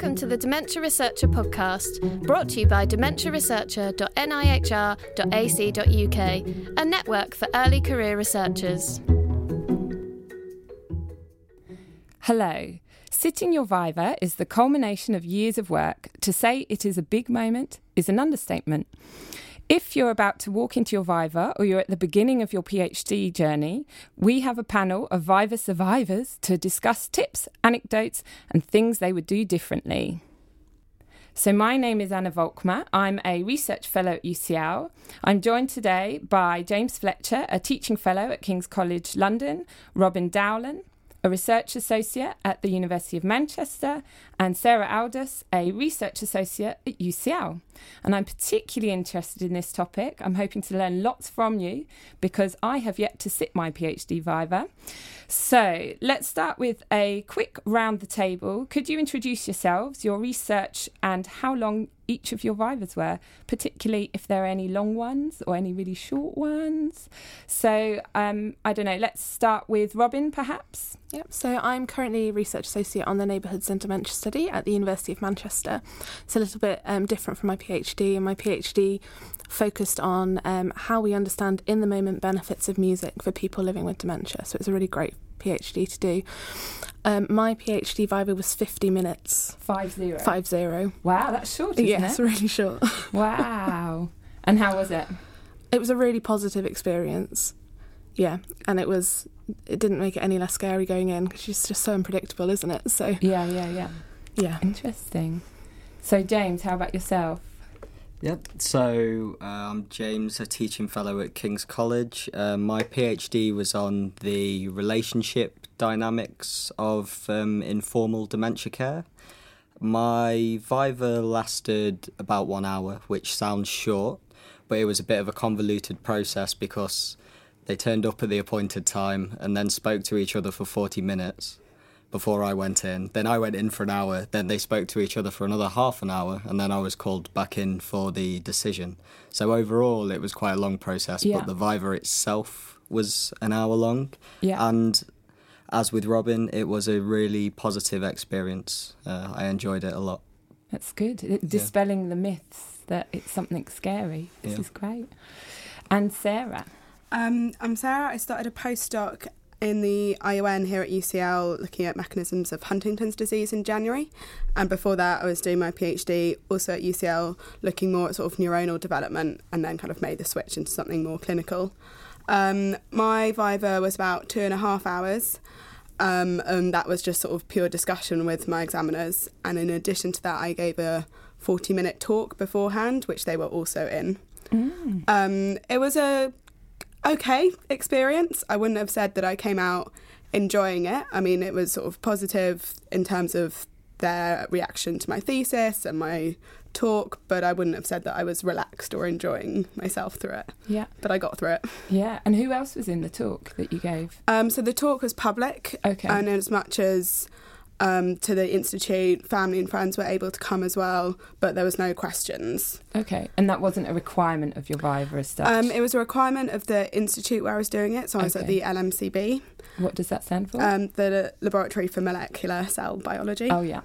Welcome to the Dementia Researcher podcast, brought to you by dementiaresearcher.nihr.ac.uk, a network for early career researchers. Hello. Sitting your Viva is the culmination of years of work. To say it is a big moment is an understatement. If you're about to walk into your Viva or you're at the beginning of your PhD journey, we have a panel of Viva survivors to discuss tips, anecdotes, and things they would do differently. So, my name is Anna Volkmar. I'm a research fellow at UCL. I'm joined today by James Fletcher, a teaching fellow at King's College London, Robin Dowlen, a research associate at the University of Manchester, and Sarah Aldous, a research associate at UCL. And I'm particularly interested in this topic. I'm hoping to learn lots from you because I have yet to sit my PhD Viva. So let's start with a quick round the table. Could you introduce yourselves, your research, and how long each of your Vivas were, particularly if there are any long ones or any really short ones? So um, I don't know, let's start with Robin, perhaps. Yep, so I'm currently research associate on the Neighbourhoods and Dementia Study at the University of Manchester. It's a little bit um, different from my PhD, and my PhD focused on um, how we understand in the moment benefits of music for people living with dementia. So it's a really great PhD to do. Um, my PhD Viva was 50 minutes. Five zero. Five zero. Wow, that's short, isn't yes, it? really short. wow. And how was it? It was a really positive experience. Yeah, and it was. It didn't make it any less scary going in because she's just so unpredictable, isn't it? So Yeah, yeah, yeah. yeah. Interesting. So, James, how about yourself? Yep. So uh, I'm James, a teaching fellow at King's College. Uh, my PhD was on the relationship dynamics of um, informal dementia care. My Viva lasted about one hour, which sounds short, but it was a bit of a convoluted process because they turned up at the appointed time and then spoke to each other for 40 minutes before I went in. Then I went in for an hour. Then they spoke to each other for another half an hour, and then I was called back in for the decision. So overall, it was quite a long process, Yeah. but the Viva itself was an hour long. Yeah. And as with Robin, it was a really positive experience. Uh, I enjoyed it a lot. That's good. It- Dispelling the myths that it's something scary. This Yeah. is great. And Sarah. Um, I'm Sarah. I started a postdoc in the ION here at UCL looking at mechanisms of Huntington's disease in January. And before that, I was doing my PhD also at UCL looking more at sort of neuronal development and then kind of made the switch into something more clinical. Um, my Viva was about two and a half hours. Um, and that was just sort of pure discussion with my examiners. And in addition to that, I gave a 40 minute talk beforehand, which they were also in. Um, it was a okay experience. I wouldn't have said that I came out enjoying it. I mean, it was sort of positive in terms of their reaction to my thesis and my talk, but I wouldn't have said that I was relaxed or enjoying myself through it. Yeah. But I got through it. Yeah. And who else was in the talk that you gave? Um, so the talk was public, Okay. and as much as um, to the institute, family and friends were able to come as well, but there was no questions. Okay. And that wasn't a requirement of your Viva as such? Um, it was a requirement of the institute where I was doing it, so I was at the LMCB, what does that stand for? um, the Laboratory for Molecular Cell Biology. oh, yeah.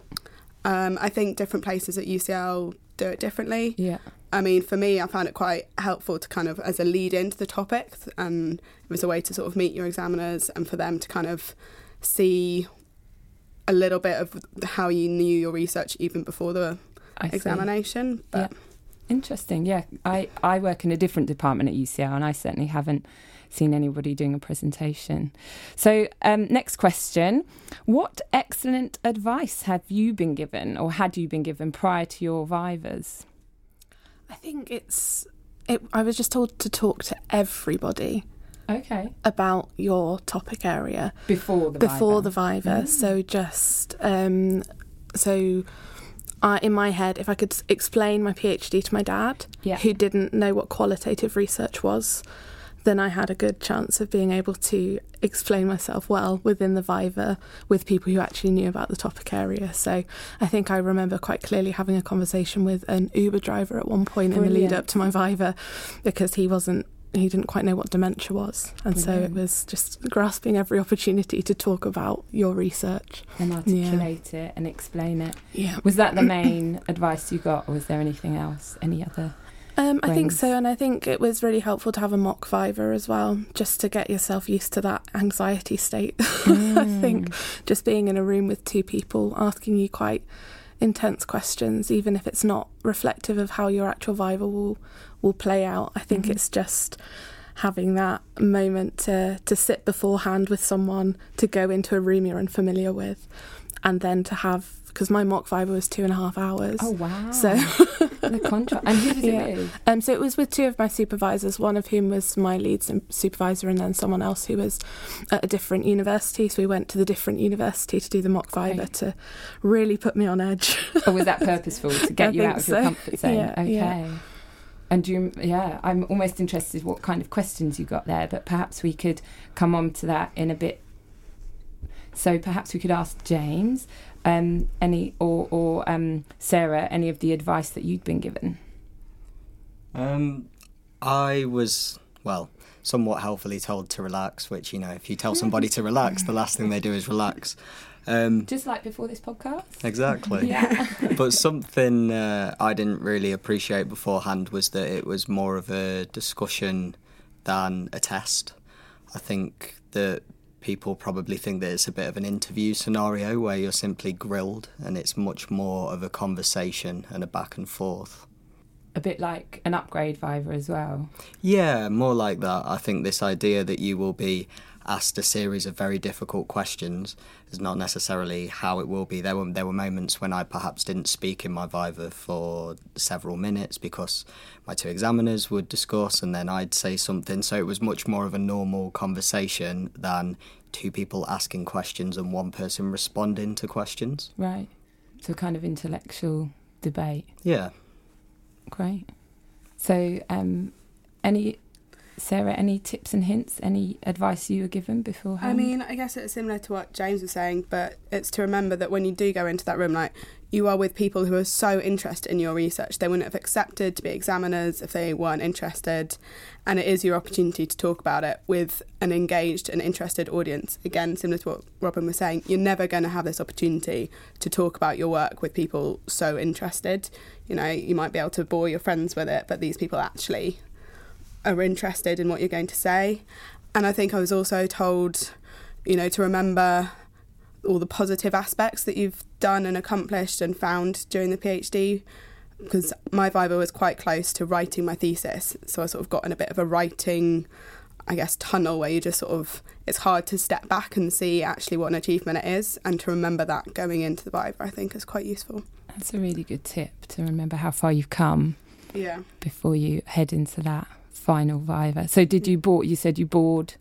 Um, I think different places at UCL do it differently. Yeah. I mean, for me, I found it quite helpful to kind of as a lead into the topic, and it was a way to sort of meet your examiners and for them to kind of see a little bit of how you knew your research even before the I see. examination. But Interesting. Yeah, I, I work in a different department at UCL, and I certainly haven't seen anybody doing a presentation. So, um, next question: What excellent advice have you been given, or had you been given prior to your vivas? I think it's. It, I was just told to talk to everybody Okay. about your topic area Before the before Viva. the Viva. Mm. So just um, so. I in my head, if I could explain my PhD to my dad, Yeah. who didn't know what qualitative research was, then I had a good chance of being able to explain myself well within the Viva with people who actually knew about the topic area. So I think I remember quite clearly having a conversation with an Uber driver at one point in the lead up to my Viva because he wasn't he didn't quite know what dementia was, and so it was just grasping every opportunity to talk about your research. And articulate it and explain it. Yeah. Was that the main advice you got, or was there anything else? Any other? Um, I think so, and I think it was really helpful to have a mock Viva as well, just to get yourself used to that anxiety state. I think just being in a room with two people asking you quite intense questions, even if it's not reflective of how your actual Viva will will play out. I think Mhm. it's just having that moment to to sit beforehand with someone, to go into a room you're unfamiliar with, and then to have because my mock Viva was two and a half hours. Oh wow! So the contract. And who was Yeah. it with? Um, so it was with two of my supervisors, one of whom was my lead supervisor, and then someone else who was at a different university. So we went to the different university to do the mock Viva Right. to really put me on edge. Or was that purposeful to get I you out of your comfort zone? Yeah, okay. yeah. And do you, yeah, I'm almost interested what kind of questions you got there, but perhaps we could come on to that in a bit. So perhaps we could ask James, um, any or or um, Sarah, any of the advice that you'd been given. Um, I was well, somewhat helpfully told to relax. Which you know, if you tell somebody to relax, the last thing they do is relax. Um, Just like before this podcast. exactly. Yeah. but something uh, I didn't really appreciate beforehand was that it was more of a discussion than a test. I think that people probably think that it's a bit of an interview scenario where you're simply grilled and it's much more of a conversation and a back and forth. a bit like an upgrade Viva as well. Yeah, more like that. I think this idea that you will be asked a series of very difficult questions is not necessarily how it will be. There were there were moments when I perhaps didn't speak in my viva for several minutes because my two examiners would discuss and then I'd say something. So it was much more of a normal conversation than two people asking questions and one person responding to questions. Right. So kind of intellectual debate. Yeah. Great. So, um, any Sarah, any tips and hints, any advice you were given beforehand? I mean, I guess it's similar to what James was saying, but it's to remember that when you do go into that room, like you are with people who are so interested in your research, they wouldn't have accepted to be examiners if they weren't interested, and it is your opportunity to talk about it with an engaged and interested audience. Again, similar to what Robin was saying, you're never going to have this opportunity to talk about your work with people so interested. You know, you might be able to bore your friends with it, but these people actually are interested in what you're going to say. And I think I was also told, you know, to remember all the positive aspects that you've done and accomplished and found during the PhD. Because my Viva was quite close to writing my thesis. So I sort of got in a bit of a writing, I guess, tunnel where you just sort of, it's hard to step back and see actually what an achievement it is. And to remember that going into the Viva, I think is quite useful. That's a really good tip to remember how far you've come Yeah. before you head into that final Viva. So, did you board? You said you bored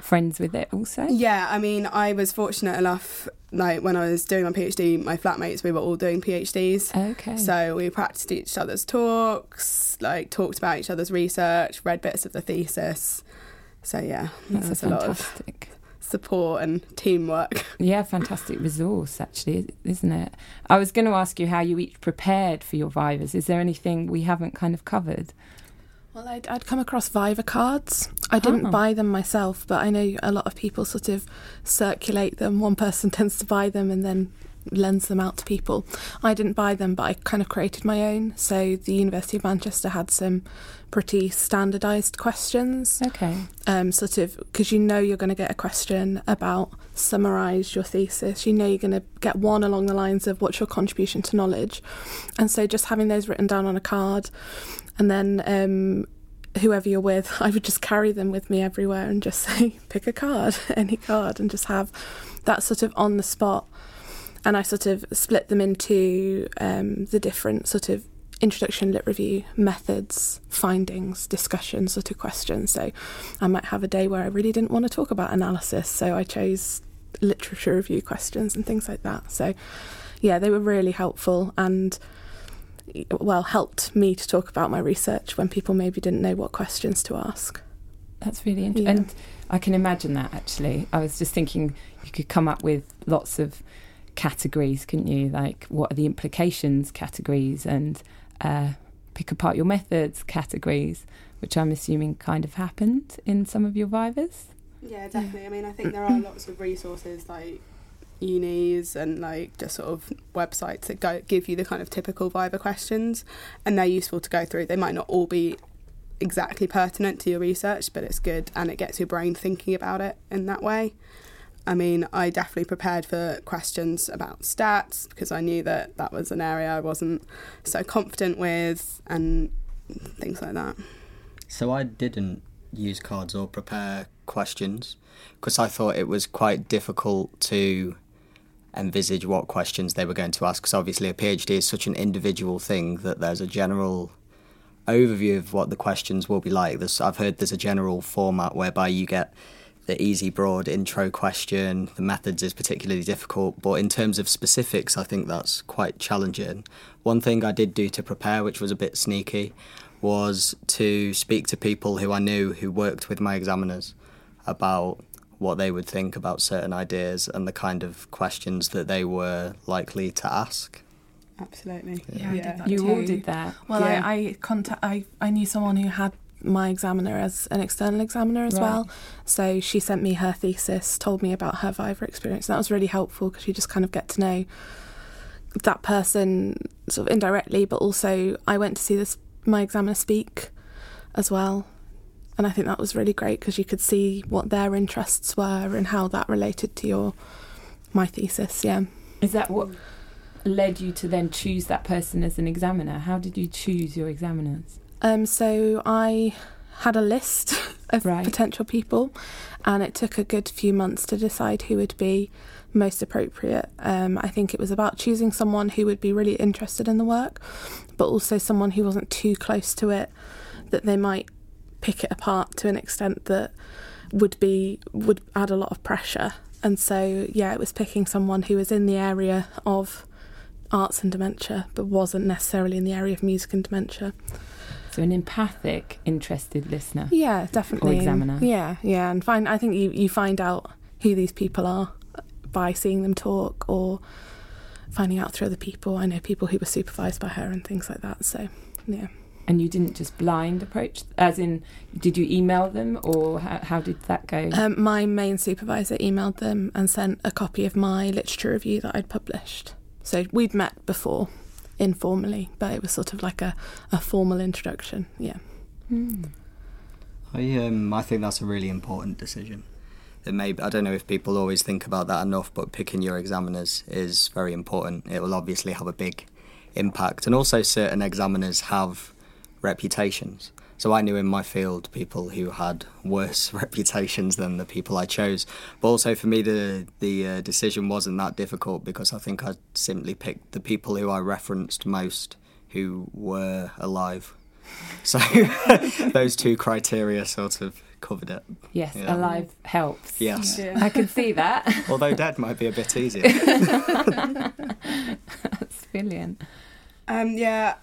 friends with it also. Yeah, I mean, I was fortunate enough, like when I was doing my PhD, my flatmates, we were all doing PhDs. Okay. So we practiced each other's talks, like talked about each other's research, read bits of the thesis. So yeah, that's a was a lot of fantastic. support and teamwork. Yeah, fantastic resource, actually, isn't it? I was going to ask you how you each prepared for your Vivas. Is there anything we haven't kind of covered? Well, I'd, I'd come across Viva cards. I didn't Ah. buy them myself, but I know a lot of people sort of circulate them. One person tends to buy them and then lends them out to people. I didn't buy them, but I kind of created my own. So the University of Manchester had some pretty standardised questions, Okay. um, sort of because you know you're going to get a question about summarise your thesis. You know you're going to get one along the lines of what's your contribution to knowledge, and so just having those written down on a card, and then um, whoever you're with, I would just carry them with me everywhere and just say pick a card, any card, and just have that sort of on the spot. And I sort of split them into um, the different sort of introduction lit review methods, findings, discussion sort of questions. So I might have a day where I really didn't want to talk about analysis, so I chose literature review questions and things like that. So yeah, they were really helpful and well helped me to talk about my research when people maybe didn't know what questions to ask. That's really interesting. Yeah. And I can imagine that actually. I was just thinking you could come up with lots of categories, couldn't you? Like, what are the implications categories and uh, pick apart your methods categories, which I'm assuming kind of happened in some of your vivas. Yeah, definitely. I mean, I think there are lots of resources like unis and like just sort of websites that go give you the kind of typical Viva questions, and they're useful to go through. They might not all be exactly pertinent to your research, but it's good and it gets your brain thinking about it in that way. I mean, I definitely prepared for questions about stats because I knew that that was an area I wasn't so confident with and things like that. So I didn't use cards or prepare questions because I thought it was quite difficult to envisage what questions they were going to ask because obviously a PhD is such an individual thing that there's a general overview of what the questions will be like. There's, I've heard there's a general format whereby you get the easy, broad intro question. The methods is particularly difficult, but in terms of specifics, I think that's quite challenging. One thing I did do to prepare, which was a bit sneaky, was to speak to people who I knew who worked with my examiners about what they would think about certain ideas and the kind of questions that they were likely to ask. Absolutely. Yeah, I did that You too. all did that. Well, Yeah. I, I contact I, I knew someone who had my examiner as an external examiner as Right. well. So she sent me her thesis, told me about her Viva experience. And that was really helpful because you just kind of get to know that person sort of indirectly, but also I went to see this my examiner speak as well. And I think that was really great because you could see what their interests were and how that related to your my thesis. Yeah. Is that what led you to then choose that person as an examiner? How did you choose your examiners? Um, so I had a list of Right. potential people, and it took a good few months to decide who would be most appropriate. Um, I think it was about choosing someone who would be really interested in the work, but also someone who wasn't too close to it, that they might pick it apart to an extent that would be would add a lot of pressure. And so, yeah, it was picking someone who was in the area of arts and dementia, but wasn't necessarily in the area of music and dementia. So an empathic, interested listener. Yeah, definitely. examiner. Yeah, yeah, and find. I think you you find out who these people are by seeing them talk or finding out through other people. I know people who were supervised by her and things like that. So, yeah. And you didn't just blind approach, as in, did you email them or how, how did that go? Um, my main supervisor emailed them and sent a copy of my literature review that I'd published. So we'd met before, informally, but it was sort of like a, a formal introduction. Yeah. Hmm. I um I think that's a really important decision. That maybe I don't know if people always think about that enough, but picking your examiners is very important. It will obviously have a big impact, and also certain examiners have reputations. So I knew in my field people who had worse reputations than the people I chose. But also for me, the the uh, decision wasn't that difficult because I think I simply picked the people who I referenced most who were alive. So those two criteria sort of covered it. yes, yeah. alive helps. Yes. I can see that. Although dead might be a bit easier. That's brilliant. Um, yeah,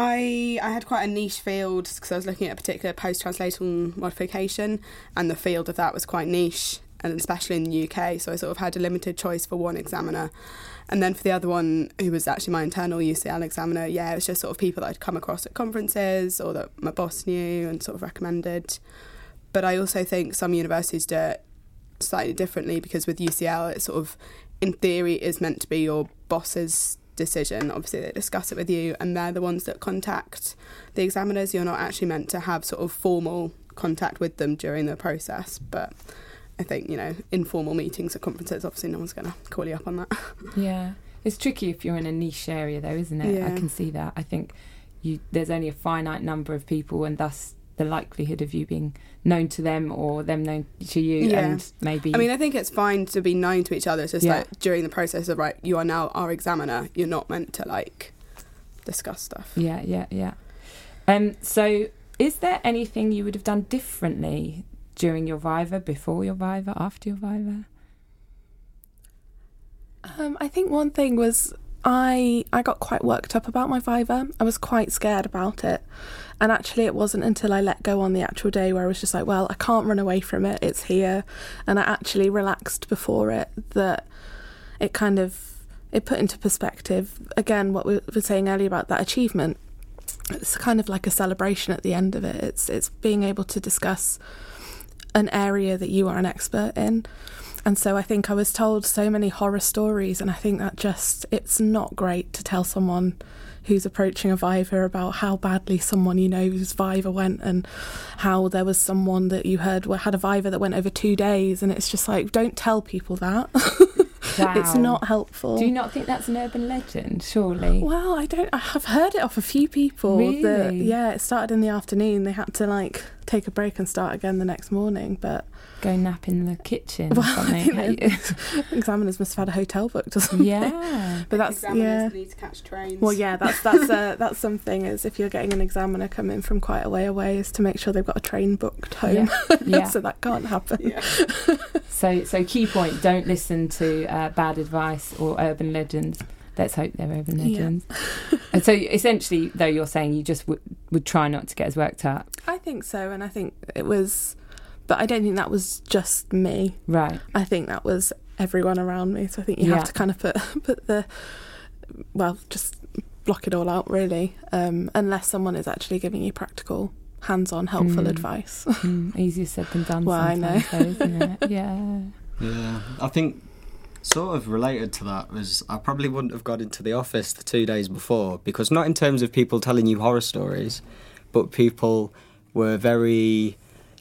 I I had quite a niche field because I was looking at a particular post-translational modification, and the field of that was quite niche, and especially in the UK. So I sort of had a limited choice for one examiner, and then for the other one, who was actually my internal UCL examiner, yeah, it was just sort of people that I'd come across at conferences or that my boss knew and sort of recommended. But I also think some universities do it slightly differently because with UCL, it sort of, in theory, is meant to be your boss's decision. Obviously, they discuss it with you, and they're the ones that contact the examiners. You're not actually meant to have sort of formal contact with them during the process, but I think you know informal meetings at conferences. Obviously, no one's going to call you up on that. Yeah. It's tricky if you're in a niche area, though, isn't it? I can see that. I think you there's only a finite number of people, and thus the likelihood of you being known to them or them known to you, Yeah. and maybe. I mean, I think it's fine to be known to each other. It's just Yeah. like during the process of right, you are now our examiner. You're not meant to like discuss stuff. Yeah, yeah, yeah. Um, so, is there anything you would have done differently during your Viva, before your Viva, after your Viva? Um, I think one thing was I I got quite worked up about my Viva. I was quite scared about it. And actually it wasn't until I let go on the actual day where I was just like, well, I can't run away from it. It's here. And I actually relaxed before it that it kind of it put into perspective again what we were saying earlier about that achievement. it's kind of like a celebration at the end of it. It's it's being able to discuss an area that you are an expert in. And so I think I was told so many horror stories, and I think that just it's not great to tell someone who's approaching a Viva about how badly someone you know, know's Viva went and how there was someone that you heard had a Viva that went over two days, and it's just like don't tell people that. it's not helpful. Do you not think that's an urban legend? Surely. Well, I don't. I have heard it off a few people. That, Really? yeah, it started in the afternoon. They had to like take a break and start again the next morning. But Go nap in the kitchen or Well, something. you examiners must have had a hotel booked or something. yeah. But that's yeah. need to catch trains. Well, yeah, that's that's uh, that's something. Is if you're getting an examiner coming from quite a way away, is to make sure they've got a train booked home. Yeah. yeah. so that can't happen. Yeah. So, so key point: don't listen to uh, bad advice or urban legends. Let's hope they're urban Yeah. legends. and so, essentially, though, you're saying you just w- would try not to get as worked up, I think so, and I think it was, but I don't think that was just me. right? I think that was everyone around me. So I think you Yeah. have to kind of put put the well, just block it all out really, um, unless someone is actually giving you practical, hands-on, helpful Mm. advice. Mm, easier said than done. Well, I know. though, isn't it? Yeah. Yeah, I think sort of related to that was I probably wouldn't have got into the office the two days before because not in terms of people telling you horror stories, but people were very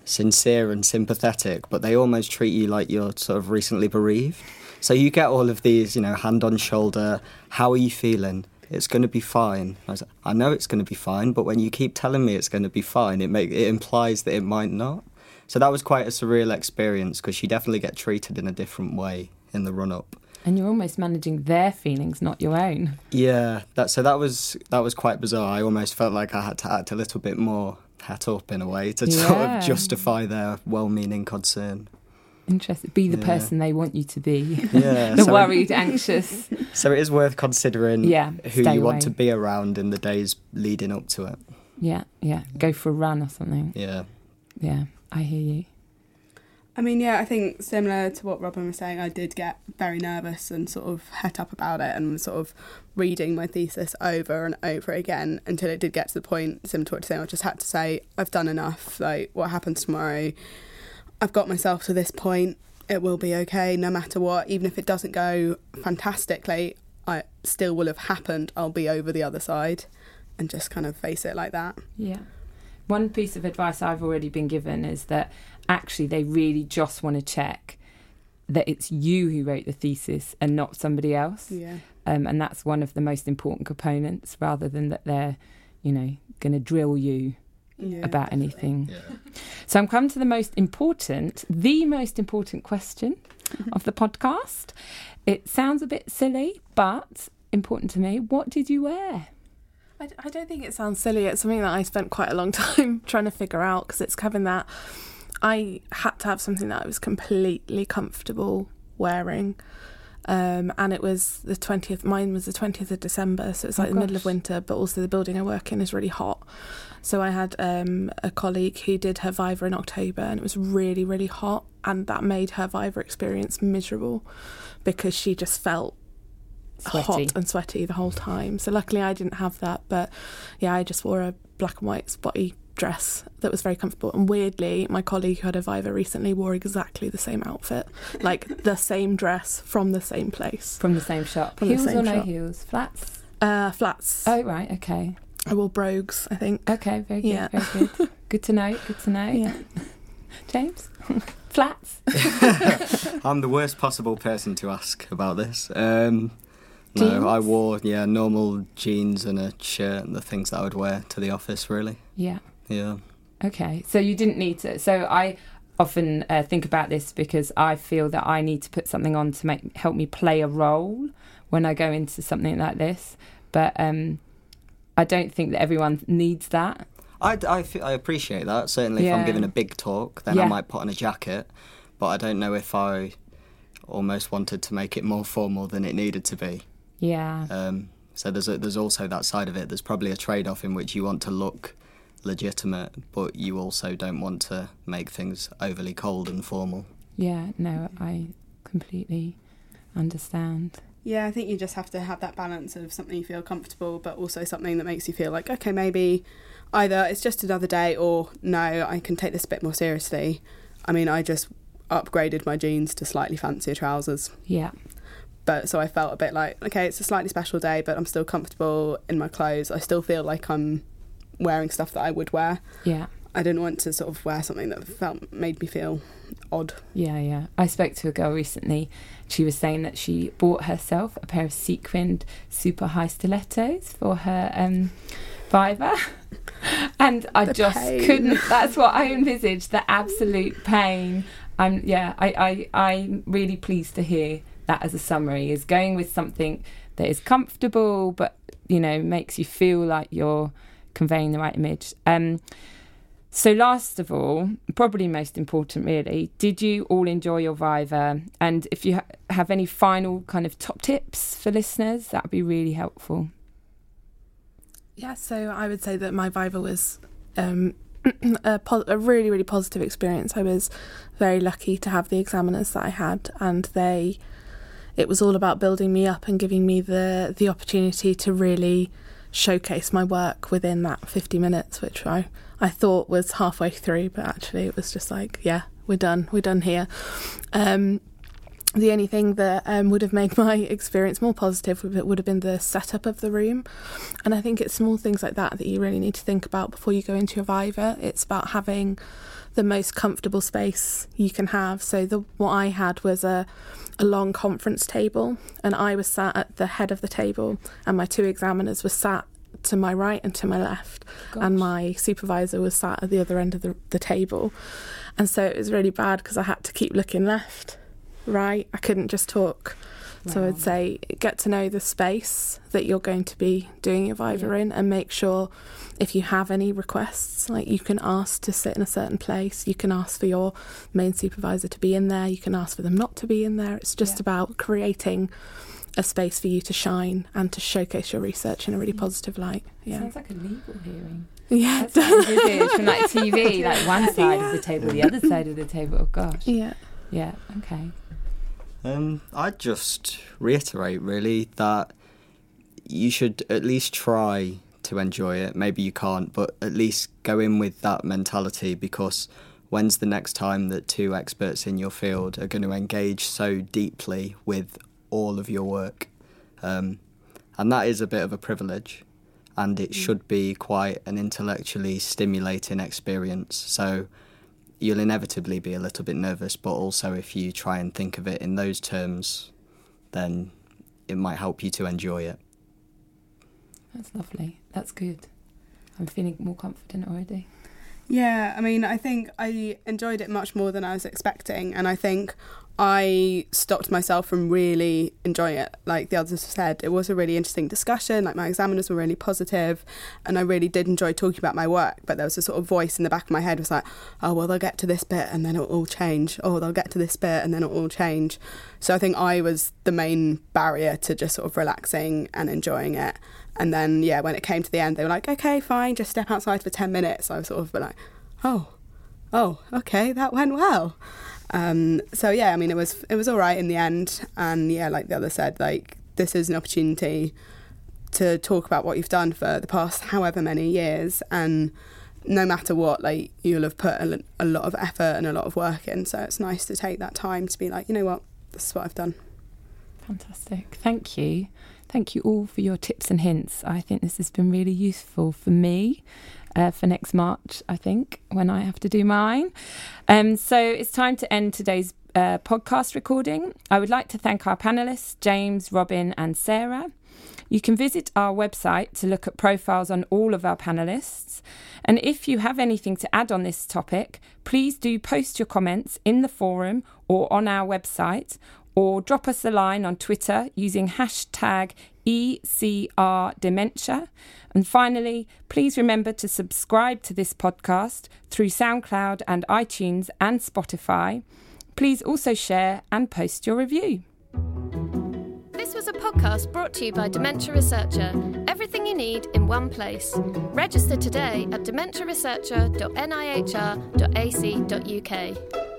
sincere and sympathetic, but they almost treat you like you're sort of recently bereaved. So you get all of these, you know, hand on shoulder, how are you feeling? It's going to be fine. I, like, I know it's going to be fine, but when you keep telling me it's going to be fine, it make it implies that it might not. So that was quite a surreal experience because you definitely get treated in a different way in the run up. And you're almost managing their feelings, not your own. Yeah, that so that was that was quite bizarre. I almost felt like I had to act a little bit more hat up in a way to sort of justify their well-meaning concern. Interested. Be the Yeah. person they want you to be. Yeah, the so, worried, anxious. so it is worth considering Yeah. who you want to be around in the days leading up to it. Yeah, yeah. Go for a run or something. Yeah, Yeah, I hear you. I mean, yeah, I think similar to what Robin was saying, I did get very nervous and sort of het up about it and sort of reading my thesis over and over again until it did get to the point, similar to what you're saying, I just had to say, I've done enough. Like, what happens tomorrow? I've got myself to this point. It will be okay no matter what. Even if it doesn't go fantastically, I still will have happened. I'll be over the other side and just kind of face it like that. Yeah. One piece of advice I've already been given is that actually they really just want to check that it's you who wrote the thesis and not somebody else. Yeah. Um, and that's one of the most important components rather than that they're, you know, going to drill you yeah about definitely. anything. yeah. So I'm come to the most important, the most important question of the podcast. It sounds a bit silly, but important to me. What did you wear? I, I don't think it sounds silly. It's something that I spent quite a long time trying to figure out because it's having that. I had to have something that I was completely comfortable wearing. Um, and it was the 20th, mine was the 20th of December, so it's Oh, like the middle of winter, but also the building I work in is really hot. So I had um, a colleague who did her Viva in October, and it was really, really hot, and that made her Viva experience miserable because she just felt Sweaty. hot and sweaty the whole time. So luckily I didn't have that, but yeah, I just wore a black and white spotty dress that was very comfortable. And weirdly, my colleague who had a Viva recently wore exactly the same outfit, like the same dress from the same place. From the same shop. From the heels same or no shop. heels? Flats? Uh, flats. Oh, right. Okay. I wore brogues, I think. Okay. Very good. Yeah. Very good. good to know. Good to know. Yeah. James? Flats? I'm the worst possible person to ask about this. Um, no, I wore yeah normal jeans and a shirt and the things that I would wear to the office. Really, Yeah. Yeah. Okay. So you didn't need to. So I often uh, think about this because I feel that I need to put something on to make help me play a role when I go into something like this. But um, I don't think that everyone needs that. I, I, appreciate that. Certainly, if I'm giving a big talk, then I might put on a jacket. But I don't know if I almost wanted to make it more formal than it needed to be. Yeah. Um, so there's a, there's also that side of it. There's probably a trade off in which you want to look legitimate, but you also don't want to make things overly cold and formal. Yeah. No, I completely understand. Yeah, I think you just have to have that balance of something you feel comfortable, but also something that makes you feel like, okay, maybe either it's just another day or no, I can take this a bit more seriously. I mean, I just upgraded my jeans to slightly fancier trousers. Yeah. But so I felt a bit like, okay, it's a slightly special day, but I'm still comfortable in my clothes. I still feel like I'm wearing stuff that I would wear. Yeah. I didn't want to sort of wear something that felt made me feel odd. Yeah, yeah. I spoke to a girl recently. She was saying that she bought herself a pair of sequined super high stilettos for her um, and I The just pain. couldn't. That's what I envisaged. The absolute pain. I'm yeah. I I I'm really pleased to hear that as a summary is going with something that is comfortable, but you know makes you feel like you're conveying the right image. Um, so, last of all, probably most important, really, did you all enjoy your Viva? And if you ha- have any final kind of top tips for listeners, that would be really helpful. Yeah, so I would say that my Viva was um, a, po- a really, really positive experience. I was very lucky to have the examiners that I had, and they, it was all about building me up and giving me the the opportunity to really showcase my work within that 50 minutes, which I I thought was halfway through, but actually it was just like, yeah, we're done, we're done here. Um, the only thing that um, would have made my experience more positive would, would have been the setup of the room. And I think it's small things like that that you really need to think about before you go into your Viva. It's about having the most comfortable space you can have. So the what I had was a a long conference table, and I was sat at the head of the table, and my two examiners were sat to my right and to my left, and my supervisor was sat at the other end of the, the table. And so it was really bad because I had to keep looking left, right. I couldn't just talk. So I'd say get to know the space that you're going to be doing your Viva Yeah. in and make sure if you have any requests, like you can ask to sit in a certain place, you can ask for your main supervisor to be in there, you can ask for them not to be in there. It's just Yeah. about creating a space for you to shine and to showcase your research in a really mm. positive light. Yeah. Sounds like a legal hearing. Yeah. That's what I envisaged from like TV, like one side of the table, the other side of the table. Oh gosh. yeah. Yeah. Okay. Um, I'd just reiterate really that you should at least try to enjoy it. Maybe you can't, but at least go in with that mentality because when's the next time that two experts in your field are going to engage so deeply with all of your work? Um, and that is a bit of a privilege, and it should be quite an intellectually stimulating experience. So you'll inevitably be a little bit nervous, but also if you try and think of it in those terms, then it might help you to enjoy it. That's lovely. That's good. I'm feeling more confident already. Yeah, I mean, I think I enjoyed it much more than I was expecting, and I think I stopped myself from really enjoying it. Like the others said, it was a really interesting discussion. Like my examiners were really positive, and I really did enjoy talking about my work. But there was a sort of voice in the back of my head was like, "Oh well, they'll get to this bit and then it'll all change. Oh, they'll get to this bit and then it'll all change." So I think I was the main barrier to just sort of relaxing and enjoying it. And then yeah, when it came to the end, they were like, "Okay, fine, just step outside for ten minutes." I was sort of like, "Oh, oh, okay, that went well." Um, so yeah, I mean, it was it was all right in the end, and yeah, like the other said, like this is an opportunity to talk about what you've done for the past however many years, and no matter what, like you'll have put a, a lot of effort and a lot of work in. So it's nice to take that time to be like, you know what, this is what I've done. Fantastic. Thank you. Thank you all for your tips and hints. I think this has been really useful for me uh, for next March, I think, when I have to do mine. Um, so it's time to end today's uh, podcast recording. I would like to thank our panelists, James, Robin, and Sarah. You can visit our website to look at profiles on all of our panelists. And if you have anything to add on this topic, please do post your comments in the forum or on our website, or drop us a line on Twitter using hashtag ECRDementia. And finally, please remember to subscribe to this podcast through SoundCloud and iTunes and Spotify. Please also share and post your review. This was a podcast brought to you by Dementia Researcher. Everything you need in one place. Register today at dementiaresearcher.nihr.ac.uk.